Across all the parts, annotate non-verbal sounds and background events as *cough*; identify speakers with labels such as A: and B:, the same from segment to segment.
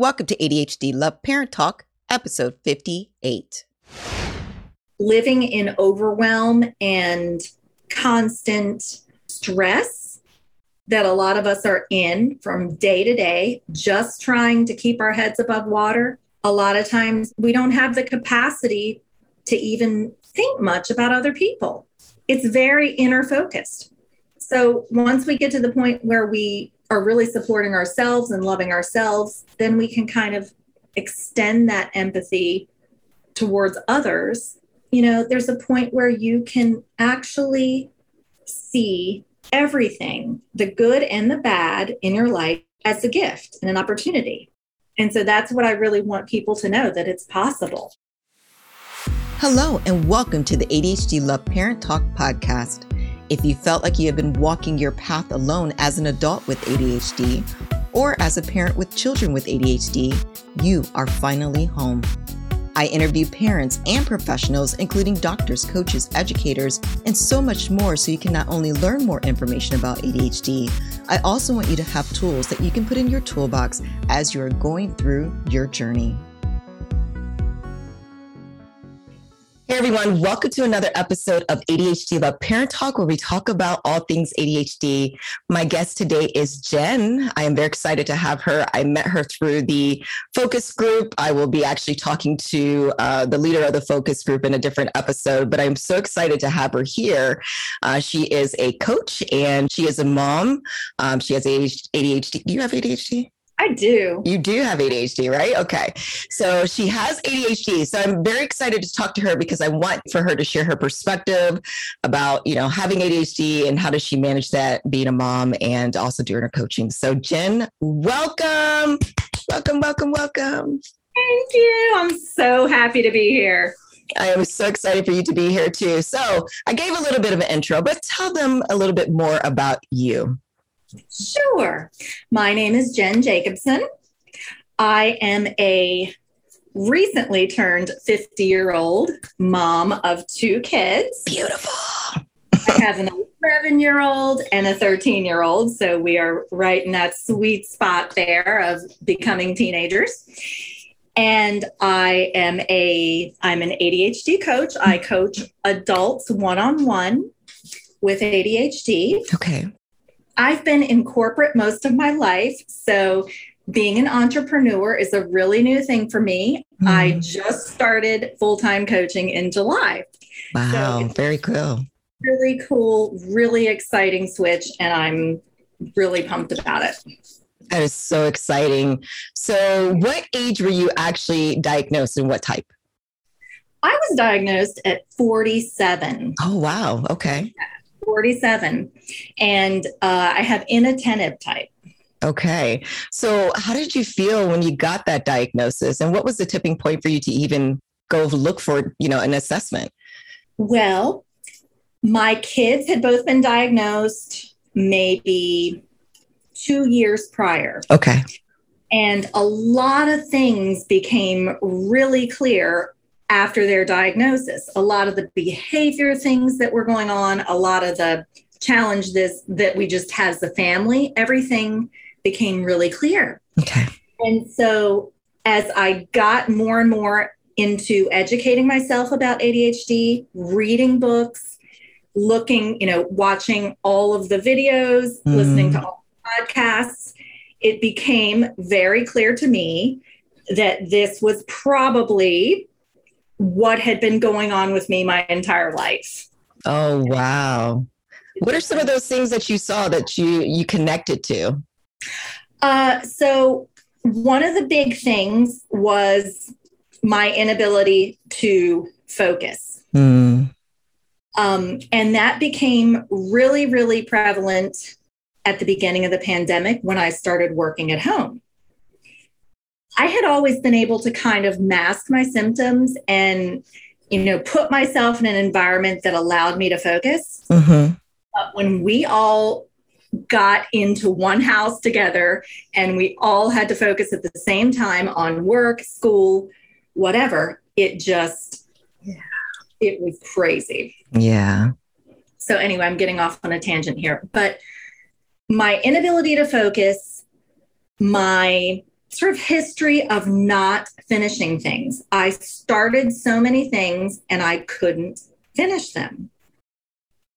A: Welcome to ADHD Love Parent Talk, episode 58.
B: Living in overwhelm and constant stress that a lot of us are in from day to day, just trying to keep our heads above water. A lot of times we don't have the capacity to even think much about other people. It's very inner focused. So once we get to the point where we are really supporting ourselves and loving ourselves, then we can kind of extend that empathy towards others. You know, there's a point where you can actually see everything, the good and the bad in your life, as a gift and an opportunity. And so that's what I really want people to know that it's possible.
A: Hello, and welcome to the ADHD Love Parent Talk podcast. If you felt like you have been walking your path alone as an adult with ADHD or as a parent with children with ADHD, you are finally home. I interview parents and professionals, including doctors, coaches, educators, and so much more, so you can not only learn more information about ADHD, I also want you to have tools that you can put in your toolbox as you are going through your journey. Everyone, welcome to another episode of ADHD Love Parent Talk, where we talk about all things ADHD. My guest today is Jen. I am very excited to have her. I met her through the focus group. I will be actually talking to uh, the leader of the focus group in a different episode, but I'm so excited to have her here. Uh, she is a coach and she is a mom. Um, she has ADHD. Do you have ADHD?
B: I do.
A: You do have ADHD, right? Okay. So she has ADHD. So I'm very excited to talk to her because I want for her to share her perspective about, you know, having ADHD and how does she manage that being a mom and also doing her coaching. So Jen, welcome. Welcome, welcome, welcome.
B: Thank you. I'm so happy to be here.
A: I am so excited for you to be here too. So I gave a little bit of an intro, but tell them a little bit more about you.
B: Sure. My name is Jen Jacobson. I am a recently turned 50 year old mom of two kids.
A: Beautiful.
B: I have an 11 year old and a 13 year old. So we are right in that sweet spot there of becoming teenagers. And I am a I'm an ADHD coach. I coach adults one on one with ADHD.
A: Okay.
B: I've been in corporate most of my life. So being an entrepreneur is a really new thing for me. Mm. I just started full time coaching in July.
A: Wow, so very cool.
B: Really cool, really exciting switch. And I'm really pumped about it.
A: That is so exciting. So, what age were you actually diagnosed and what type?
B: I was diagnosed at 47.
A: Oh, wow. Okay.
B: 47, and uh, I have inattentive type.
A: Okay. So, how did you feel when you got that diagnosis, and what was the tipping point for you to even go look for, you know, an assessment?
B: Well, my kids had both been diagnosed maybe two years prior.
A: Okay.
B: And a lot of things became really clear after their diagnosis. A lot of the behavior things that were going on, a lot of the challenges that we just had as a family, everything became really clear.
A: Okay.
B: And so as I got more and more into educating myself about ADHD, reading books, looking, you know, watching all of the videos, mm. listening to all the podcasts, it became very clear to me that this was probably what had been going on with me my entire life.
A: Oh, wow. What are some of those things that you saw that you you connected to?
B: Uh, so one of the big things was my inability to focus. Mm. Um, and that became really, really prevalent at the beginning of the pandemic when I started working at home. I had always been able to kind of mask my symptoms and, you know, put myself in an environment that allowed me to focus. Mm-hmm. But when we all got into one house together and we all had to focus at the same time on work, school, whatever, it just, yeah, it was crazy.
A: Yeah.
B: So, anyway, I'm getting off on a tangent here, but my inability to focus, my sort of history of not finishing things. I started so many things and I couldn't finish them.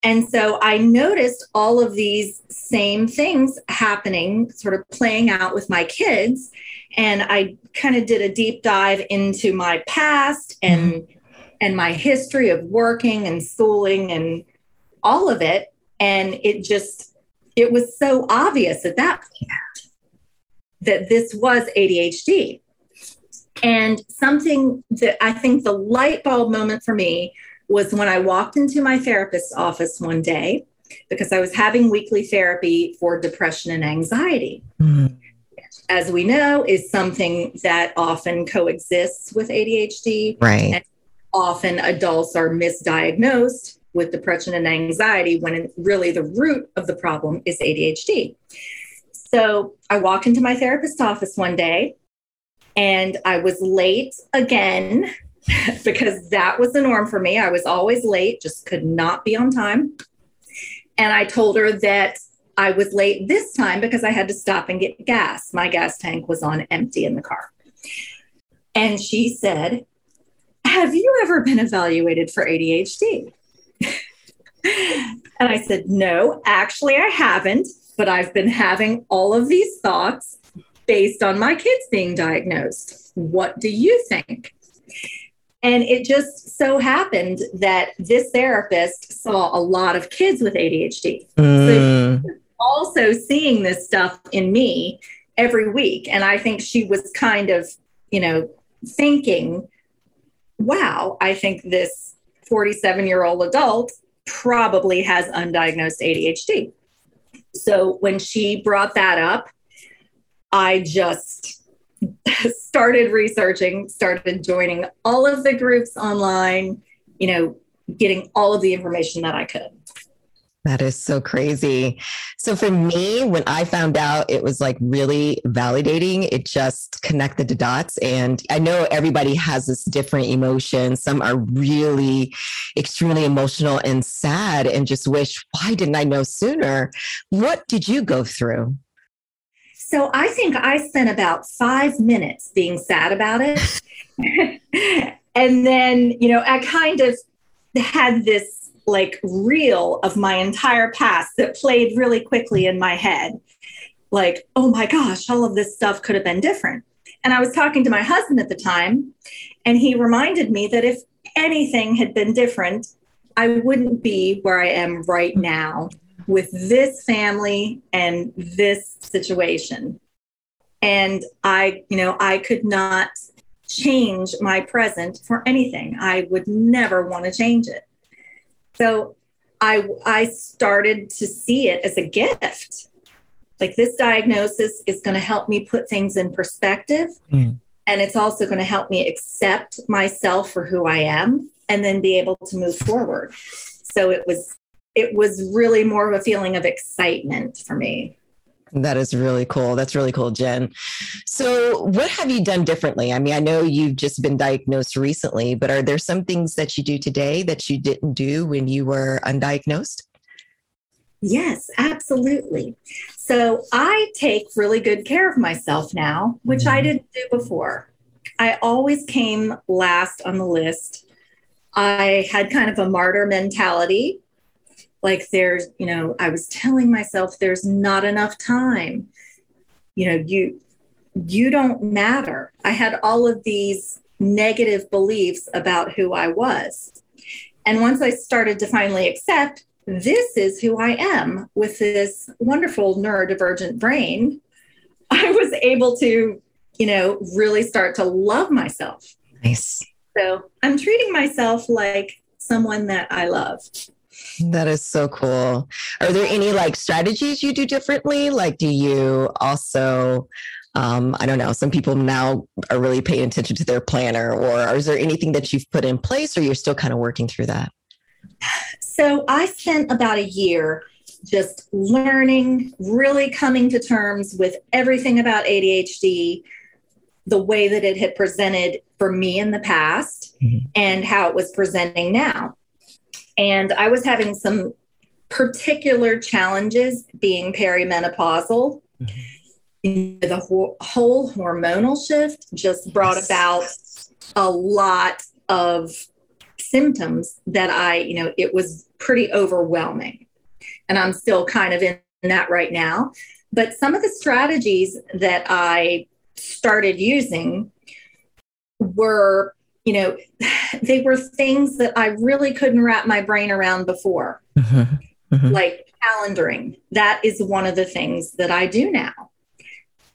B: And so I noticed all of these same things happening, sort of playing out with my kids. And I kind of did a deep dive into my past and mm-hmm. and my history of working and schooling and all of it. And it just it was so obvious at that point that this was ADHD. And something that I think the light bulb moment for me was when I walked into my therapist's office one day because I was having weekly therapy for depression and anxiety. Mm. As we know, is something that often coexists with ADHD.
A: Right.
B: And often adults are misdiagnosed with depression and anxiety when really the root of the problem is ADHD. So I walked into my therapist's office one day and I was late again *laughs* because that was the norm for me. I was always late, just could not be on time. And I told her that I was late this time because I had to stop and get gas. My gas tank was on empty in the car. And she said, Have you ever been evaluated for ADHD? *laughs* and I said, No, actually, I haven't but I've been having all of these thoughts based on my kids being diagnosed. What do you think? And it just so happened that this therapist saw a lot of kids with ADHD. Mm. So also seeing this stuff in me every week. And I think she was kind of, you know, thinking, wow, I think this 47 year old adult probably has undiagnosed ADHD. So when she brought that up, I just *laughs* started researching, started joining all of the groups online, you know, getting all of the information that I could.
A: That is so crazy. So for me, when I found out it was like really validating, it just connected the dots. And I know everybody has this different emotion. Some are really extremely emotional and sad and just wish, why didn't I know sooner? What did you go through?
B: So I think I spent about five minutes being sad about it. *laughs* *laughs* and then, you know, I kind of had this like reel of my entire past that played really quickly in my head. Like, oh my gosh, all of this stuff could have been different. And I was talking to my husband at the time, and he reminded me that if anything had been different, I wouldn't be where I am right now with this family and this situation. And I, you know, I could not change my present for anything. I would never want to change it. So I I started to see it as a gift. Like this diagnosis is going to help me put things in perspective. Mm. And it's also going to help me accept myself for who I am and then be able to move forward. So it was it was really more of a feeling of excitement for me.
A: That is really cool. That's really cool, Jen. So, what have you done differently? I mean, I know you've just been diagnosed recently, but are there some things that you do today that you didn't do when you were undiagnosed?
B: Yes, absolutely. So, I take really good care of myself now, which mm-hmm. I didn't do before. I always came last on the list. I had kind of a martyr mentality like there's you know i was telling myself there's not enough time. You know you you don't matter. I had all of these negative beliefs about who i was. And once i started to finally accept this is who i am with this wonderful neurodivergent brain *laughs* i was able to you know really start to love myself.
A: Nice.
B: So i'm treating myself like someone that i love
A: that is so cool. Are there any like strategies you do differently? Like, do you also, um, I don't know, some people now are really paying attention to their planner, or is there anything that you've put in place, or you're still kind of working through that?
B: So I spent about a year just learning, really coming to terms with everything about ADHD, the way that it had presented for me in the past, mm-hmm. and how it was presenting now. And I was having some particular challenges being perimenopausal. Mm-hmm. the whole, whole hormonal shift just brought about a lot of symptoms that I, you know, it was pretty overwhelming. And I'm still kind of in that right now. But some of the strategies that I started using were, you know, *sighs* they were things that I really couldn't wrap my brain around before, mm-hmm. Mm-hmm. like calendaring. That is one of the things that I do now.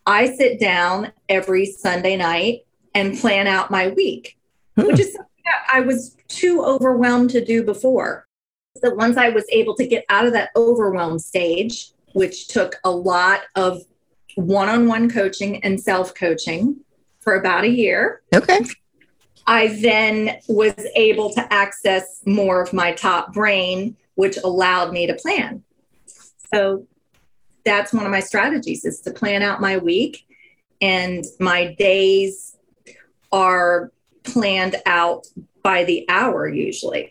B: I sit down every Sunday night and plan out my week, hmm. which is something that I was too overwhelmed to do before. So once I was able to get out of that overwhelm stage, which took a lot of one on one coaching and self coaching for about a year.
A: Okay.
B: I then was able to access more of my top brain, which allowed me to plan. So that's one of my strategies is to plan out my week and my days are planned out by the hour usually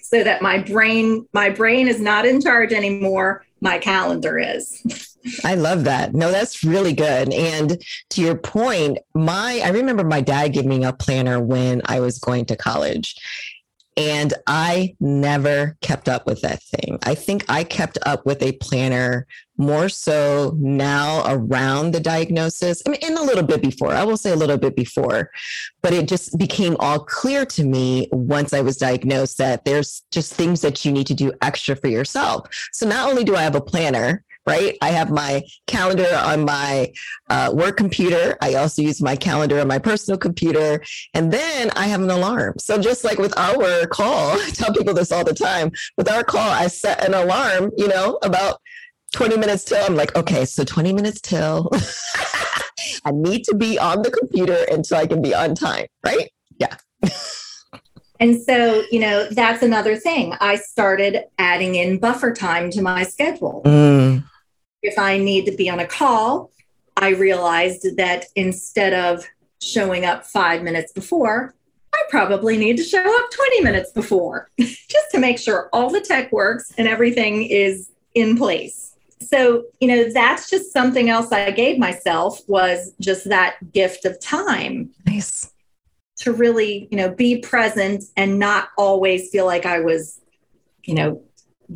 B: so that my brain my brain is not in charge anymore my calendar is
A: I love that. No, that's really good. And to your point, my I remember my dad giving me a planner when I was going to college. And I never kept up with that thing. I think I kept up with a planner more so now around the diagnosis. I mean, and a little bit before, I will say a little bit before, but it just became all clear to me once I was diagnosed that there's just things that you need to do extra for yourself. So not only do I have a planner, right? I have my calendar on my uh, work computer. I also use my calendar on my personal computer. And then I have an alarm. So just like with our call, *laughs* I tell people this all the time. With our call, I set an alarm, you know, about 20 minutes till. I'm like, okay, so 20 minutes till. *laughs* I need to be on the computer until I can be on time, right? Yeah.
B: And so, you know, that's another thing. I started adding in buffer time to my schedule. Mm if I need to be on a call, I realized that instead of showing up five minutes before, I probably need to show up 20 minutes before *laughs* just to make sure all the tech works and everything is in place. So, you know, that's just something else I gave myself was just that gift of time.
A: Nice.
B: To really, you know, be present and not always feel like I was, you know,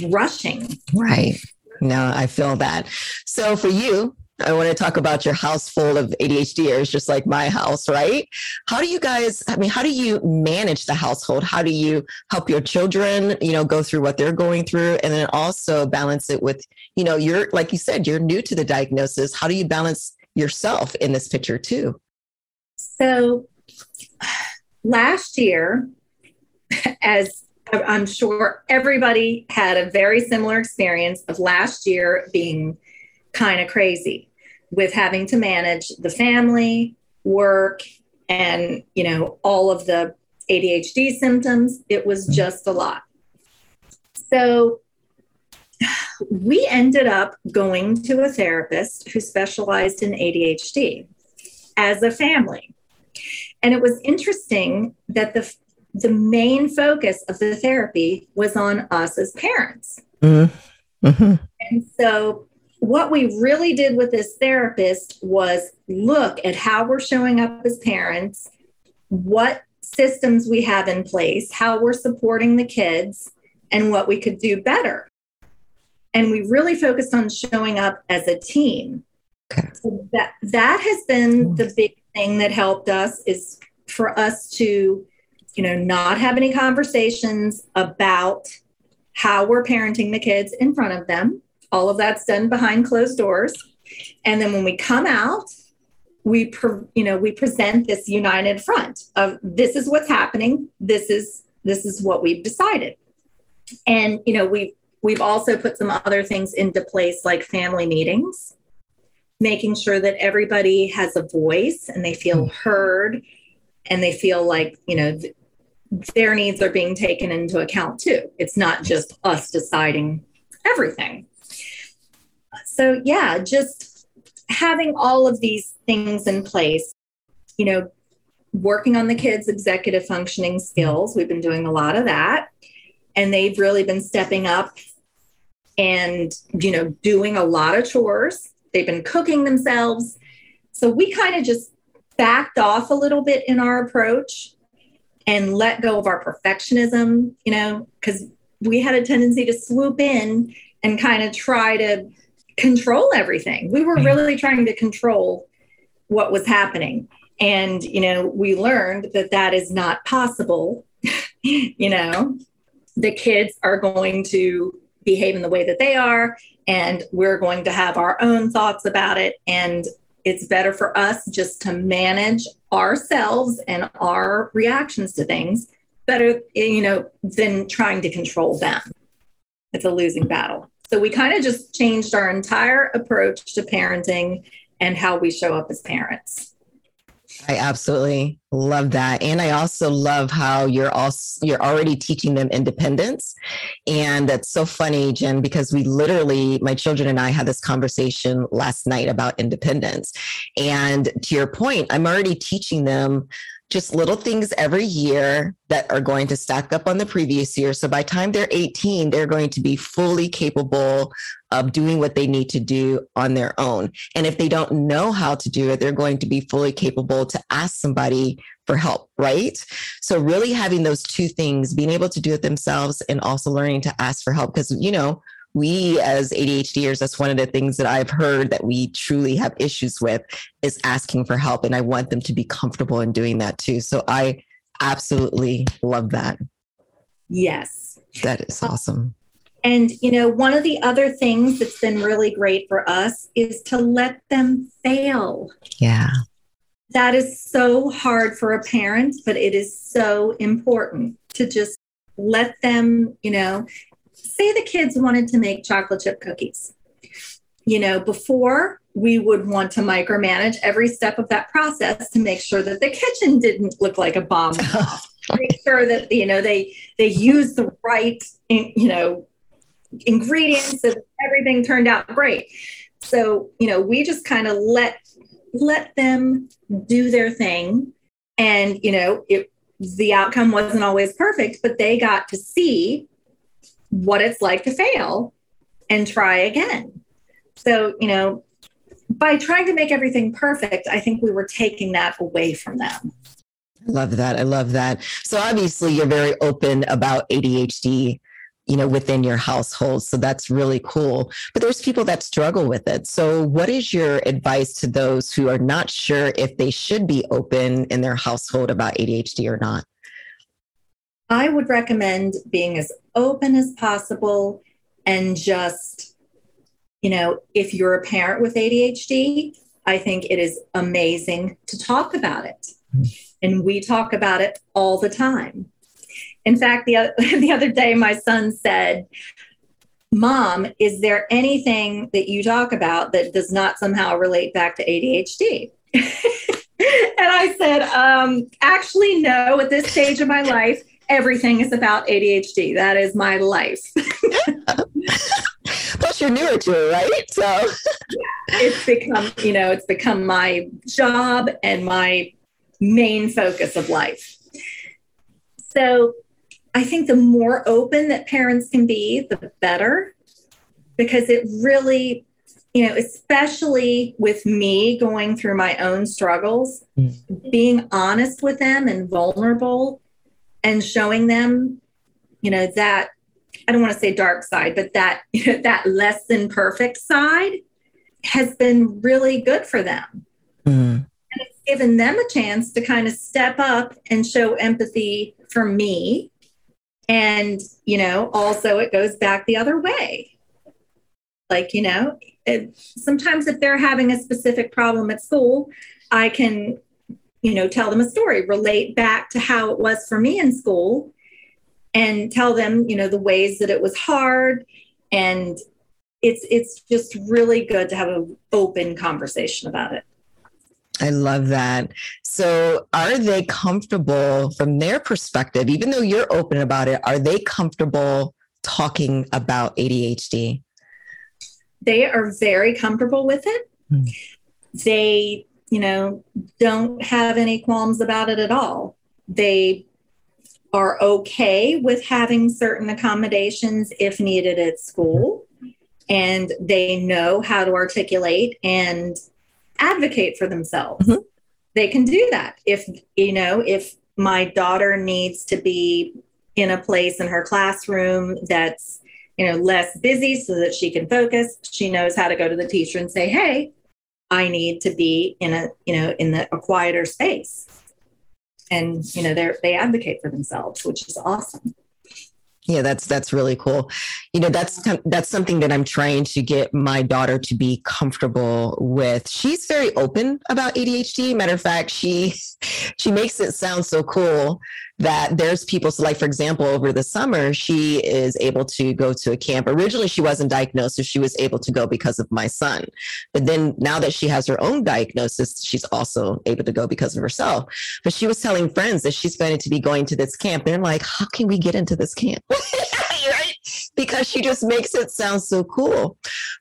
B: rushing.
A: Right. No, I feel that. So for you, I want to talk about your house full of ADHDers, just like my house, right? How do you guys, I mean, how do you manage the household? How do you help your children, you know, go through what they're going through and then also balance it with, you know, you're, like you said, you're new to the diagnosis. How do you balance yourself in this picture too?
B: So last year, *laughs* as I'm sure everybody had a very similar experience of last year being kind of crazy with having to manage the family, work, and you know all of the ADHD symptoms. It was just a lot. So we ended up going to a therapist who specialized in ADHD as a family. And it was interesting that the the main focus of the therapy was on us as parents. Mm-hmm. Mm-hmm. And so, what we really did with this therapist was look at how we're showing up as parents, what systems we have in place, how we're supporting the kids, and what we could do better. And we really focused on showing up as a team. Okay. So that that has been the big thing that helped us is for us to you know, not have any conversations about how we're parenting the kids in front of them. All of that's done behind closed doors. And then when we come out, we pre- you know we present this united front of this is what's happening this is this is what we've decided and you know we we've also put some other things into place like family meetings making sure that everybody has a voice and they feel hmm. heard and they feel like you know their needs are being taken into account too. It's not just us deciding everything. So, yeah, just having all of these things in place, you know, working on the kids' executive functioning skills. We've been doing a lot of that. And they've really been stepping up and, you know, doing a lot of chores they've been cooking themselves. So we kind of just backed off a little bit in our approach and let go of our perfectionism, you know, because we had a tendency to swoop in and kind of try to control everything. We were mm-hmm. really trying to control what was happening. And, you know, we learned that that is not possible. *laughs* you know, the kids are going to behave in the way that they are, and we're going to have our own thoughts about it. And it's better for us just to manage ourselves and our reactions to things better, you know, than trying to control them. It's a losing battle. So we kind of just changed our entire approach to parenting and how we show up as parents.
A: I absolutely love that. And I also love how you're also you're already teaching them independence. And that's so funny, Jen, because we literally, my children and I had this conversation last night about independence. And to your point, I'm already teaching them just little things every year that are going to stack up on the previous year. So by time they're 18, they're going to be fully capable of doing what they need to do on their own. And if they don't know how to do it, they're going to be fully capable to ask somebody for help, right? So really having those two things, being able to do it themselves and also learning to ask for help because you know, we as ADHDers, that's one of the things that I've heard that we truly have issues with is asking for help. And I want them to be comfortable in doing that too. So I absolutely love that.
B: Yes.
A: That is awesome.
B: And, you know, one of the other things that's been really great for us is to let them fail.
A: Yeah.
B: That is so hard for a parent, but it is so important to just let them, you know, say the kids wanted to make chocolate chip cookies. You know, before we would want to micromanage every step of that process to make sure that the kitchen didn't look like a bomb. *laughs* make sure that you know they they use the right you know ingredients and everything turned out great. So, you know, we just kind of let let them do their thing and you know, it the outcome wasn't always perfect, but they got to see what it's like to fail and try again. So, you know, by trying to make everything perfect, I think we were taking that away from them.
A: I love that. I love that. So obviously you're very open about ADHD, you know, within your household. So that's really cool. But there's people that struggle with it. So what is your advice to those who are not sure if they should be open in their household about ADHD or not?
B: I would recommend being as open as possible and just, you know, if you're a parent with ADHD, I think it is amazing to talk about it. And we talk about it all the time. In fact, the, *laughs* the other day, my son said, Mom, is there anything that you talk about that does not somehow relate back to ADHD? *laughs* and I said, um, actually, no, at this stage of my life, everything is about ADHD. That is my life. *laughs*
A: Plus, you're newer to it, right? So yeah,
B: it's become, you know, it's become my job and my main focus of life. So I think the more open that parents can be, the better, because it really, you know, especially with me going through my own struggles, mm-hmm. being honest with them and vulnerable and showing them, you know, that I don't want to say dark side, but that *laughs* you know, that less than perfect side has been really good for them. Mm. And it's given them a chance to kind of step up and show empathy for me. And, you know, also it goes back the other way. Like, you know, it, sometimes if they're having a specific problem at school, I can you know, tell them a story, relate back to how it was for me in school and tell them, you know, the ways that it was hard and it's it's just really good to have an open conversation about it.
A: I love that. So, are they comfortable from their perspective, even though you're open about it? Are they comfortable talking about ADHD?
B: They are very comfortable with it. Mm. They you know, don't have any qualms about it at all. They are okay with having certain accommodations if needed at school. and they know how to articulate and advocate for themselves. Mm-hmm. They can do that. If, you know, if my daughter needs to be in a place in her classroom that's, you know, less busy so that she can focus, she knows how to go to the teacher and say, hey, I need to be in a, you know, in the, a quieter space. And, you know, they they advocate for themselves, which is awesome.
A: Yeah, that's that's really cool. You know, that's that's something that I'm trying to get my daughter to be comfortable with. She's very open about ADHD. Matter of fact, she *laughs* she makes it sound so cool that there's people so like for example over the summer she is able to go to a camp. Originally she wasn't diagnosed so she was able to go because of my son. But then now that she has her own diagnosis she's also able to go because of herself. But she was telling friends that she's going to be going to this camp. They're like how can we get into this camp? *laughs* Right? Because she just makes it sound so cool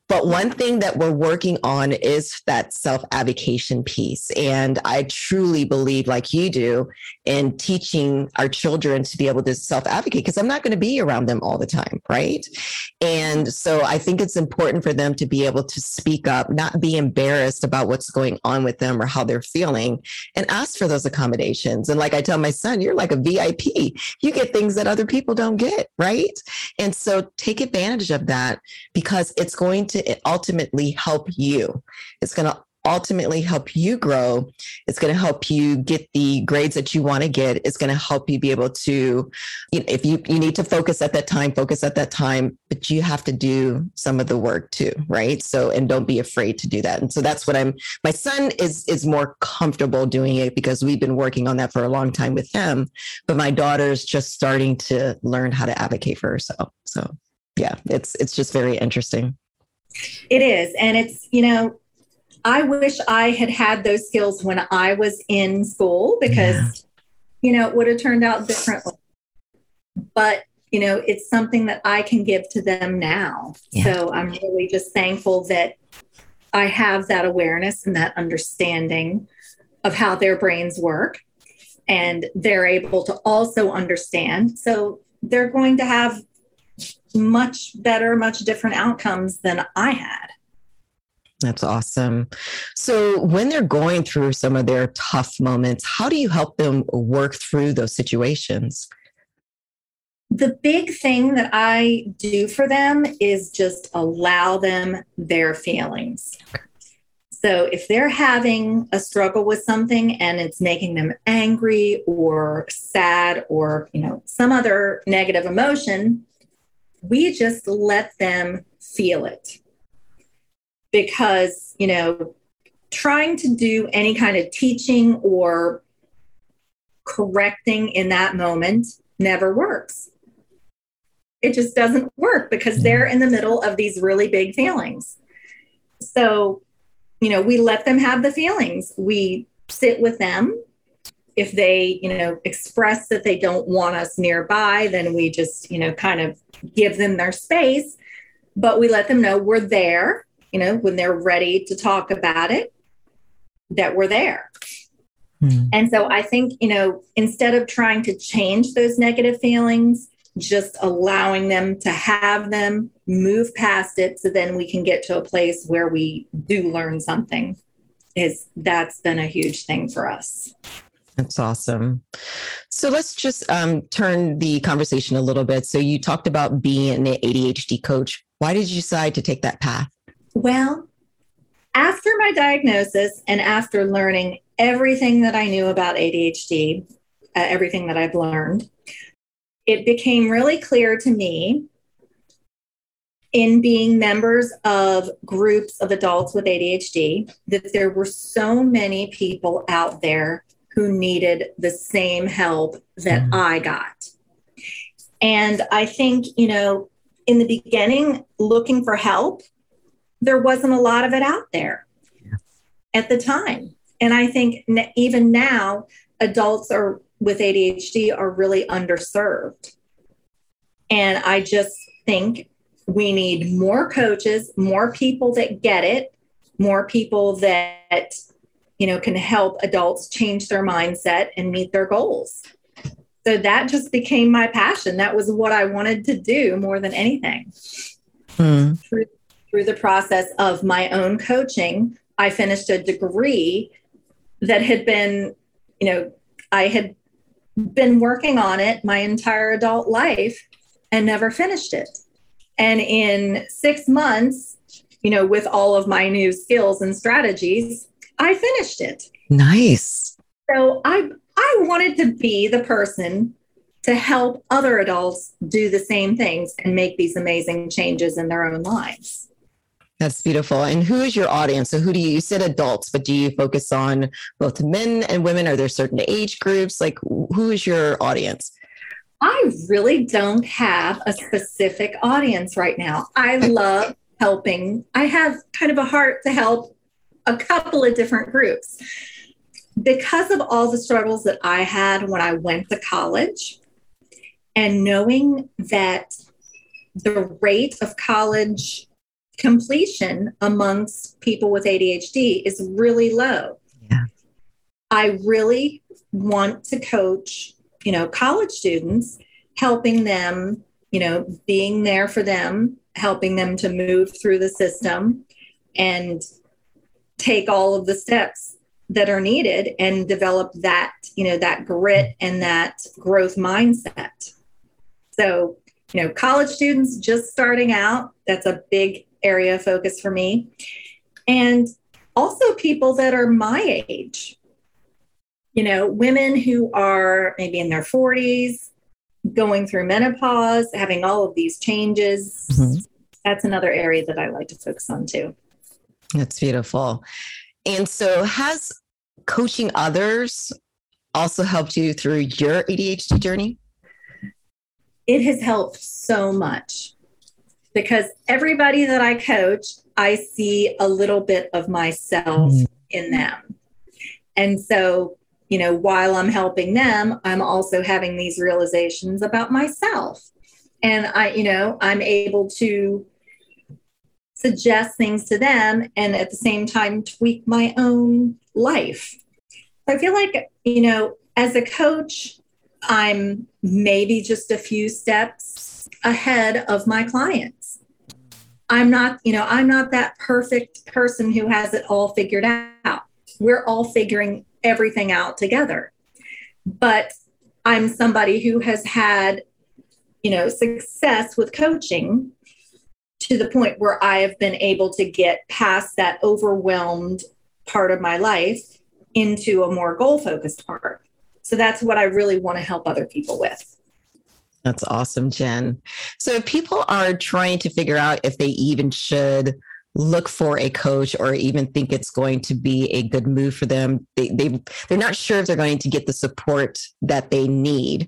A: but one thing that we're working on is that self avocation piece. And I truly believe, like you do, in teaching our children to be able to self advocate because I'm not going to be around them all the time. Right. And so I think it's important for them to be able to speak up, not be embarrassed about what's going on with them or how they're feeling, and ask for those accommodations. And like I tell my son, you're like a VIP. You get things that other people don't get. Right. And so take advantage of that because it's going to to ultimately help you. It's going to ultimately help you grow. It's going to help you get the grades that you want to get. It's going to help you be able to, you know, if you, you need to focus at that time, focus at that time, but you have to do some of the work too, right? So, and don't be afraid to do that. And so that's what I'm, my son is, is more comfortable doing it because we've been working on that for a long time with him, but my daughter's just starting to learn how to advocate for herself. So yeah, it's, it's just very interesting.
B: It is. And it's, you know, I wish I had had those skills when I was in school because, yeah. you know, it would have turned out differently. But, you know, it's something that I can give to them now. Yeah. So I'm really just thankful that I have that awareness and that understanding of how their brains work. And they're able to also understand. So they're going to have much better, much different outcomes than I had.
A: That's awesome. So, when they're going through some of their tough moments, how do you help them work through those situations?
B: The big thing that I do for them is just allow them their feelings. So, if they're having a struggle with something and it's making them angry or sad or, you know, some other negative emotion, we just let them feel it. Because, you know, trying to do any kind of teaching or correcting in that moment never works. It just doesn't work because they're in the middle of these really big feelings. So, you know, we let them have the feelings. We sit with them if they you know express that they don't want us nearby then we just you know kind of give them their space but we let them know we're there you know when they're ready to talk about it that we're there mm. and so i think you know instead of trying to change those negative feelings just allowing them to have them move past it so then we can get to a place where we do learn something is that's been a huge thing for us
A: that's awesome. So let's just um, turn the conversation a little bit. So you talked about being an ADHD coach. Why did you decide to take that path?
B: Well, after my diagnosis and after learning everything that I knew about ADHD, uh, everything that I've learned, it became really clear to me in being members of groups of adults with ADHD that there were so many people out there who needed the same help that mm-hmm. I got. And I think, you know, in the beginning, looking for help, there wasn't a lot of it out there at the time. And I think even now, adults are with ADHD are really underserved. And I just think we need more coaches, more people that get it, more people that you know, can help adults change their mindset and meet their goals. So that just became my passion. That was what I wanted to do more than anything. Hmm. through the process of my own coaching, I finished a degree that had been, you know, I had been working on it my entire adult life and never finished it. And in six months, you know, with all of my new skills and strategies, I finished it.
A: Nice.
B: So I I wanted to be the person to help other adults do the same things and make these amazing changes in their own lives.
A: That's beautiful. And who is your audience? So who do you, you said adults, but do you focus on both men and women? Are there certain age groups? Like who is your audience?
B: I really don't have a specific audience right now. I love helping. I have kind of a heart to help a couple of different groups. Because of all the struggles that I had when I went to college, and knowing that the rate of college completion amongst people with ADHD is really low.
A: Yeah.
B: I really want to coach you know, college students, helping them, you know, being there for them, helping them to move through the system and take all of the steps that are needed and develop that, you know, that grit and that growth mindset. So, you know, college students just starting out, that's a big area of focus for me. And also people that are my age, you know, women who are maybe in their 40s, going through menopause, having all of these changes. Mm-hmm. That's another area that I like to focus on too.
A: That's beautiful. And so, has coaching others also helped you through your ADHD journey?
B: It has helped so much because everybody that I coach, I see a little bit of myself mm-hmm. in them. And so you know, while I'm helping them, I'm also having these realizations about myself. And I, you know, I'm able to suggest things to them and at the same time tweak my own life. I feel like, you know, as a coach, I'm maybe just a few steps ahead of my clients. I'm not, you know, I'm not that perfect person who has it all figured out. We're all figuring everything out together. But I'm somebody who has had, you know, success with coaching to the point where I have been able to get past that overwhelmed part of my life into a more goal focused part. So that's what I really want to help other people with.
A: That's awesome, Jen. So if people are trying to figure out if they even should look for a coach or even think it's going to be a good move for them. They, they, they're not sure if they're going to get the support that they need.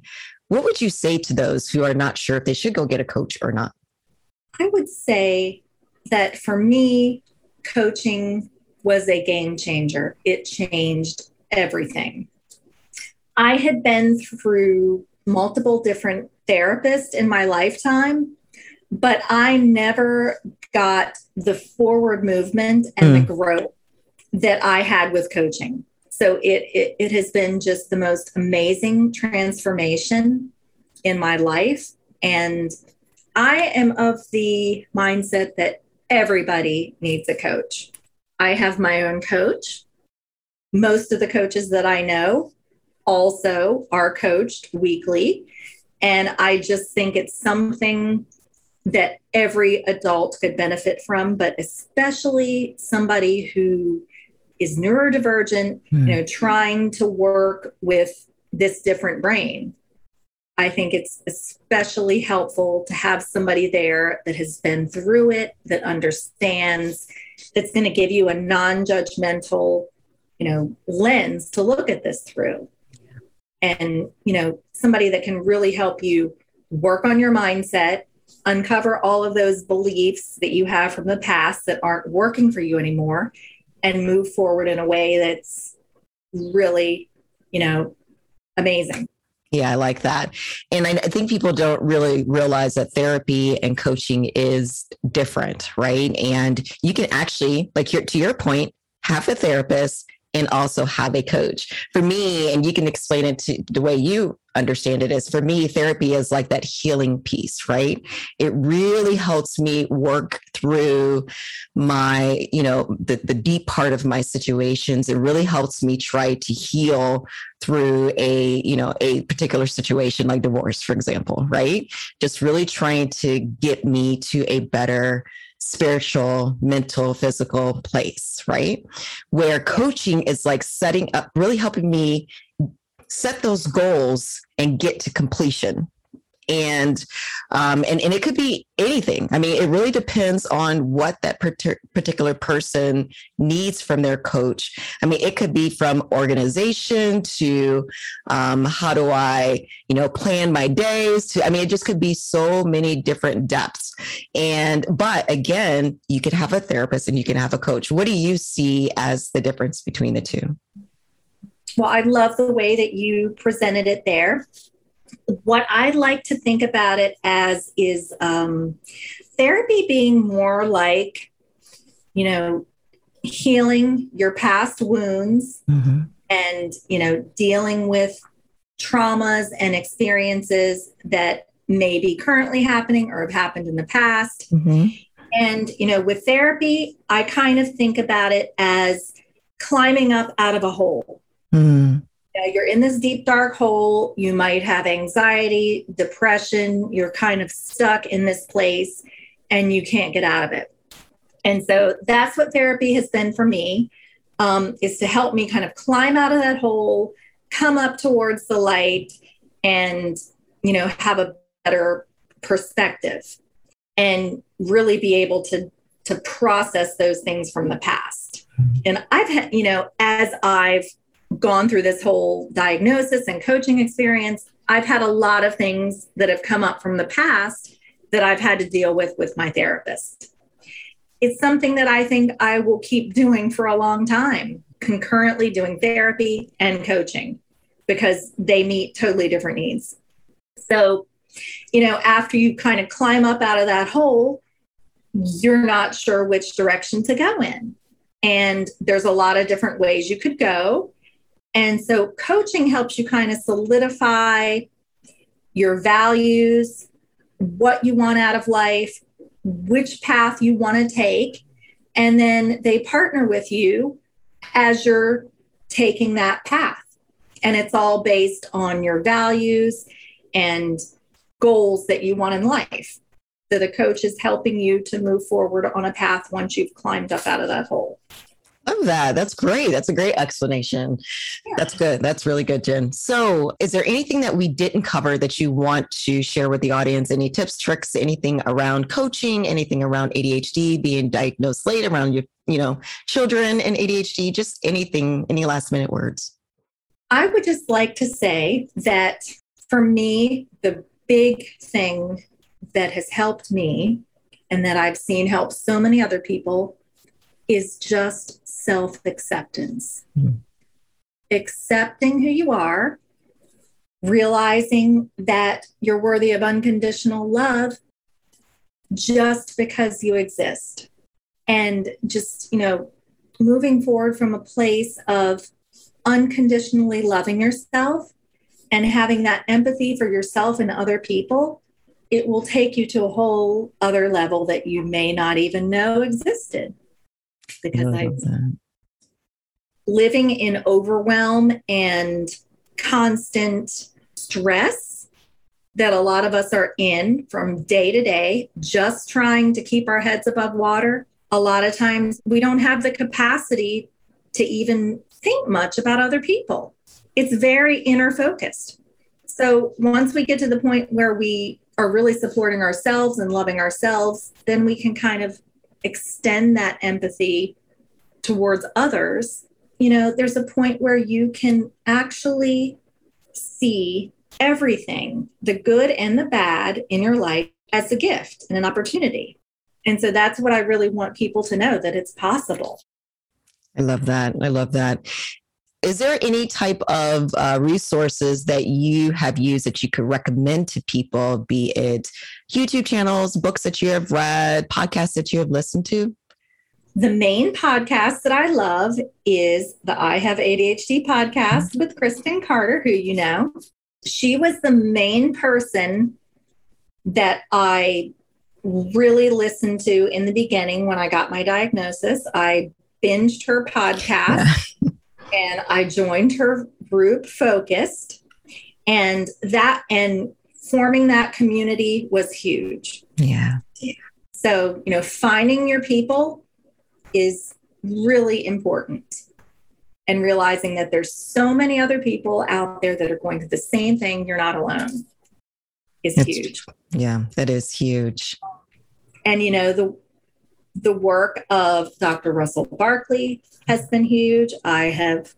A: What would you say to those who are not sure if they should go get a coach or not?
B: I would say that for me, coaching was a game changer. It changed everything. I had been through multiple different therapists in my lifetime, but I never got the forward movement and mm. the growth that I had with coaching. So it, it, it has been just the most amazing transformation in my life. And I am of the mindset that everybody needs a coach. I have my own coach. Most of the coaches that I know also are coached weekly. And I just think it's something that every adult could benefit from, but especially somebody who is neurodivergent, mm. you know, trying to work with this different brain. I think it's especially helpful to have somebody there that has been through it, that understands, that's going to give you a non-judgmental, you know, lens to look at this through. And, you know, somebody that can really help you work on your mindset uncover all of those beliefs that you have from the past that aren't working for you anymore and move forward in a way that's really, you know, amazing.
A: Yeah, I like that. And I, think people don't really realize that therapy and coaching is different, right? And you can actually, like your, to your point, have a therapist and also have a coach. For me, and you can explain it to the way you understand it is for me therapy is like that healing piece right? It really helps me work through my you know the, the deep part of my situations. It really helps me try to heal through a you know a particular situation like divorce for example right? Just really trying to get me to a better spiritual, mental, physical place, right? Where coaching is like setting up, really helping me set those goals and get to completion and um, and and it could be anything. I mean, it really depends on what that particular person needs from their coach. I mean, it could be from organization to um, how do I, you know, plan my days. To I mean, it just could be so many different depths. And but again, you could have a therapist and you can have a coach. What do you see as the difference between the two?
B: Well, I love the way that you presented it there. What I like to think about it as is um, therapy being more like, you know, healing your past wounds mm-hmm. and, you know, dealing with traumas and experiences that may be currently happening or have happened in the past. Mm-hmm. And, you know, with therapy, I kind of think about it as climbing up out of a hole. Mm. You're in this deep, dark hole. You might have anxiety, depression. You're kind of stuck in this place and you can't get out of it. And so that's what therapy has been for me, um, is to help me kind of climb out of that hole, come up towards the light, and you know have a better perspective, and really be able to to process those things from the past. And I've had, you know, as I've gone through this whole diagnosis and coaching experience, I've had a lot of things that have come up from the past that I've had to deal with with my therapist. It's something that I think I will keep doing for a long time, concurrently doing therapy and coaching because they meet totally different needs. So, you know, after you kind of climb up out of that hole, you're not sure which direction to go in. And there's a lot of different ways you could go. And so coaching helps you kind of solidify your values, what you want out of life, which path you want to take. And then they partner with you as you're taking that path. And it's all based on your values and goals that you want in life. So the coach is helping you to move forward on a path once you've climbed up out of that hole.
A: Love that. That's great. That's a great explanation. Yeah. That's good. That's really good, Jen. So, is there anything that we didn't cover that you want to share with the audience? Any tips, tricks, anything around coaching, anything around ADHD, being diagnosed late, around your, you know, children and ADHD, just anything, any last minute words?
B: I would just like to say that for me, the big thing that has helped me and that I've seen help so many other people is just self acceptance. Mm. Accepting who you are, realizing that you're worthy of unconditional love just because you exist. And just, you know, moving forward from a place of unconditionally loving yourself and having that empathy for yourself and other people, it will take you to a whole other level that you may not even know existed because I, I living in overwhelm and constant stress that a lot of us are in from day to day, just trying to keep our heads above water. A lot of times we don't have the capacity to even think much about other people. It's very inner focused. So once we get to the point where we are really supporting ourselves and loving ourselves, then we can kind of extend that empathy towards others, you know, there's a point where you can actually see everything, the good and the bad in your life as a gift and an opportunity. And so that's what I really want people to know that it's possible.
A: I love that. I love that. Is there any type of uh, resources that you have used that you could recommend to people, be it YouTube channels, books that you have read, podcasts that you have listened to?
B: the main podcast that I love is the I Have ADHD podcast with Kristen Carter, who you know. She was the main person that I really listened to in the beginning when I got my diagnosis. I binged her podcast *laughs* and I joined her group focused and that and forming that community was huge.
A: Yeah.
B: So, you know, finding your people is really important and realizing that there's so many other people out there that are going through the same thing. You're not alone is That's, huge.
A: Yeah, that is huge.
B: And, you know, the, the work of Dr. Russell Barkley has been huge. I have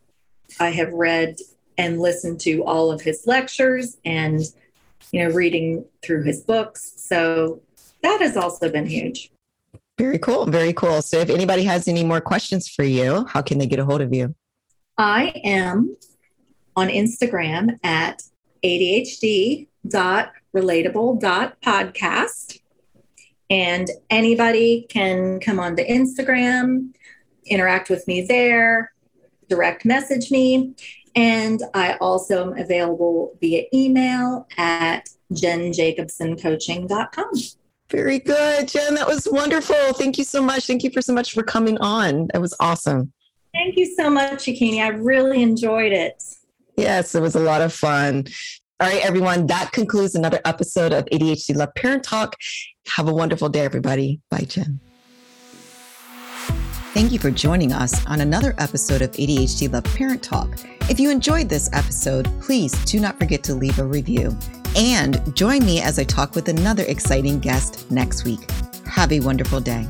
B: I have read and listened to all of his lectures and you know reading through his books. So that has also been huge.
A: Very cool. Very cool. So if anybody has any more questions for you, how can they get a hold of you?
B: I am on Instagram at adhd.relatable.podcast. And anybody can come on to Instagram, interact with me there, direct message me. And I also am available via email at jenjacobsoncoaching.com.
A: Very good, Jen. That was wonderful. Thank you so much. Thank you for so much for coming on. That was awesome.
B: Thank you so much, Yakini. I really enjoyed it.
A: Yes, it was a lot of fun. All right, everyone. That concludes another episode of ADHD Love Parent Talk. Have a wonderful day, everybody. Bye, Jen. Thank you for joining us on another episode of ADHD Love Parent Talk. If you enjoyed this episode, please do not forget to leave a review and join me as I talk with another exciting guest next week. Have a wonderful day.